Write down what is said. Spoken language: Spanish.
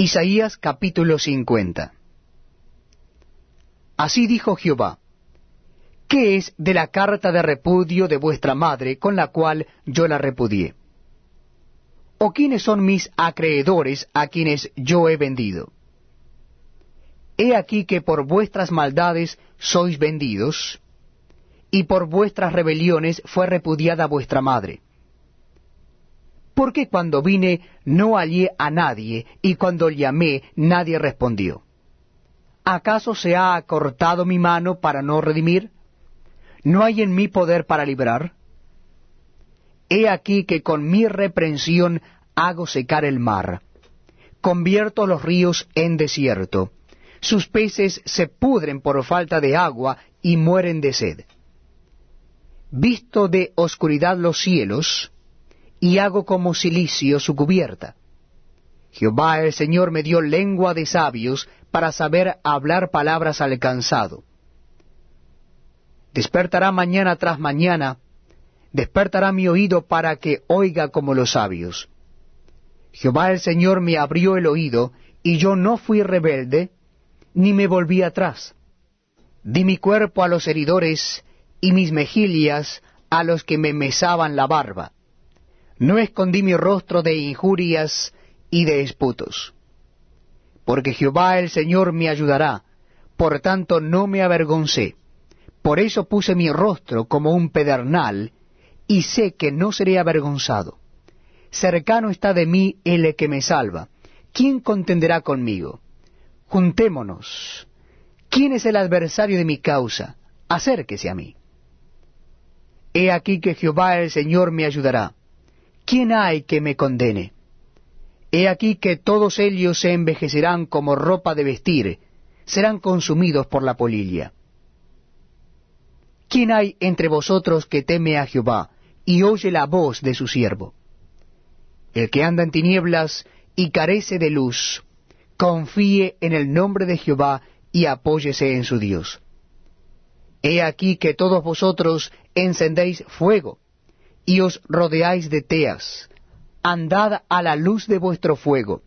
Isaías capítulo 50 Así dijo Jehová, ¿qué es de la carta de repudio de vuestra madre con la cual yo la repudié? ¿O quiénes son mis acreedores a quienes yo he vendido? He aquí que por vuestras maldades sois vendidos, y por vuestras rebeliones fue repudiada vuestra madre. Porque cuando vine no hallé a nadie, y cuando llamé nadie respondió? ¿Acaso se ha acortado mi mano para no redimir? ¿No hay en mí poder para librar? He aquí que con mi reprensión hago secar el mar, convierto los ríos en desierto, sus peces se pudren por falta de agua y mueren de sed. Visto de oscuridad los cielos, y hago como silicio su cubierta. Jehová el Señor me dio lengua de sabios para saber hablar palabras al cansado. Despertará mañana tras mañana, despertará mi oído para que oiga como los sabios. Jehová el Señor me abrió el oído, y yo no fui rebelde, ni me volví atrás. Di mi cuerpo a los heridores, y mis mejillas a los que me mesaban la barba. No escondí mi rostro de injurias y de esputos porque Jehová el Señor me ayudará, por tanto no me avergoncé. Por eso puse mi rostro como un pedernal, y sé que no seré avergonzado. Cercano está de mí el que me salva. ¿Quién contenderá conmigo? Juntémonos. ¿Quién es el adversario de mi causa? Acérquese a mí. He aquí que Jehová el Señor me ayudará. ¿Quién hay que me condene? He aquí que todos ellos se envejecerán como ropa de vestir, serán consumidos por la polilla. ¿Quién hay entre vosotros que teme a Jehová y oye la voz de su siervo? El que anda en tinieblas y carece de luz, confíe en el nombre de Jehová y apóyese en su Dios. He aquí que todos vosotros encendéis fuego y os rodeáis de teas. Andad a la luz de vuestro fuego,